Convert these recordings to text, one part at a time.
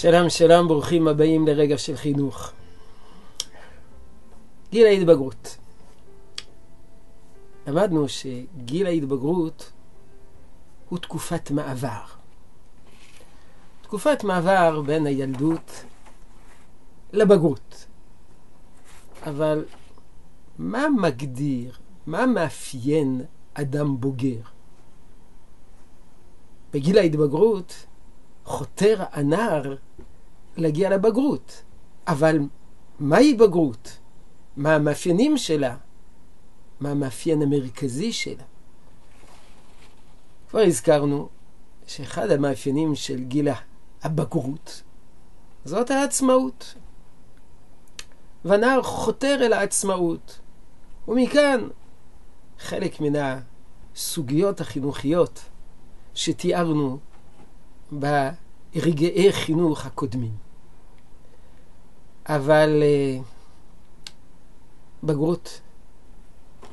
שלום שלום, ברוכים הבאים לרגע של חינוך. גיל ההתבגרות. למדנו שגיל ההתבגרות הוא תקופת מעבר. תקופת מעבר בין הילדות לבגרות. אבל מה מגדיר, מה מאפיין אדם בוגר? בגיל ההתבגרות חותר הנער להגיע לבגרות. אבל מהי בגרות? מה המאפיינים שלה? מה המאפיין המרכזי שלה? כבר הזכרנו שאחד המאפיינים של גיל הבגרות זאת העצמאות. והנער חותר אל העצמאות. ומכאן חלק מן הסוגיות החינוכיות שתיארנו ברגעי חינוך הקודמים. אבל uh, בגרות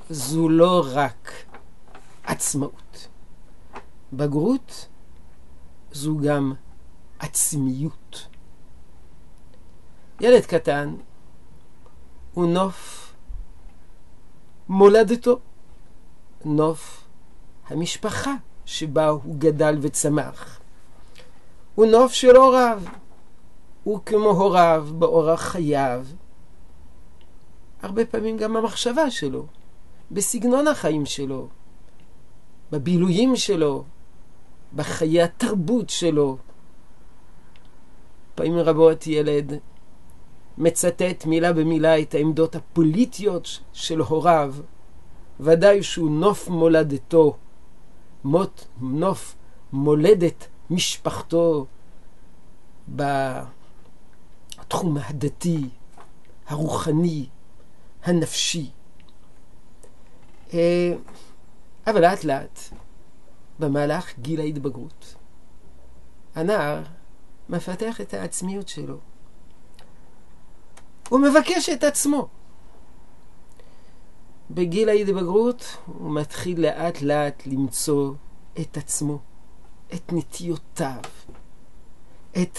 זו לא רק עצמאות. בגרות זו גם עצמיות. ילד קטן הוא נוף מולדתו, נוף המשפחה שבה הוא גדל וצמח. הוא נוף של הוריו. הוא כמו הוריו באורח חייו. הרבה פעמים גם המחשבה שלו, בסגנון החיים שלו, בבילויים שלו, בחיי התרבות שלו. פעמים רבות ילד מצטט מילה במילה את העמדות הפוליטיות של הוריו, ודאי שהוא נוף מולדתו, מות, נוף מולדת משפחתו בתחום הדתי, הרוחני, הנפשי. אה, אבל לאט לאט, במהלך גיל ההתבגרות, הנער מפתח את העצמיות שלו. הוא מבקש את עצמו. בגיל ההתבגרות הוא מתחיל לאט לאט למצוא את עצמו, את נטיותיו, את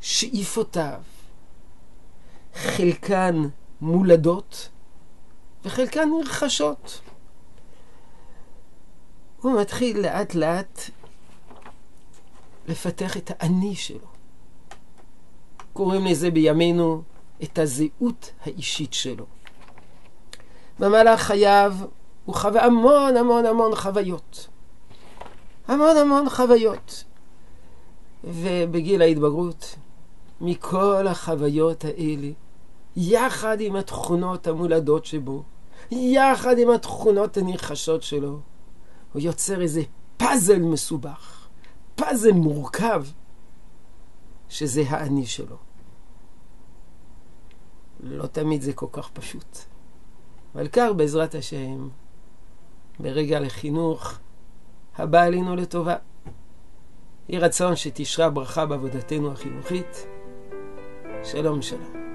שאיפותיו. חלקן מולדות וחלקן נרכשות. הוא מתחיל לאט לאט לפתח את האני שלו. קוראים לזה בימינו את הזהות האישית שלו. במהלך חייו הוא חווה המון המון המון חוויות. המון המון חוויות. ובגיל ההתבגרות, מכל החוויות האלה, יחד עם התכונות המולדות שבו, יחד עם התכונות הנרחשות שלו, הוא יוצר איזה פאזל מסובך, פאזל מורכב, שזה האני שלו. לא תמיד זה כל כך פשוט. אבל כך בעזרת השם, ברגע לחינוך הבא עלינו לטובה. יהי רצון שתשרה ברכה בעבודתנו החינוכית. שלום שלום.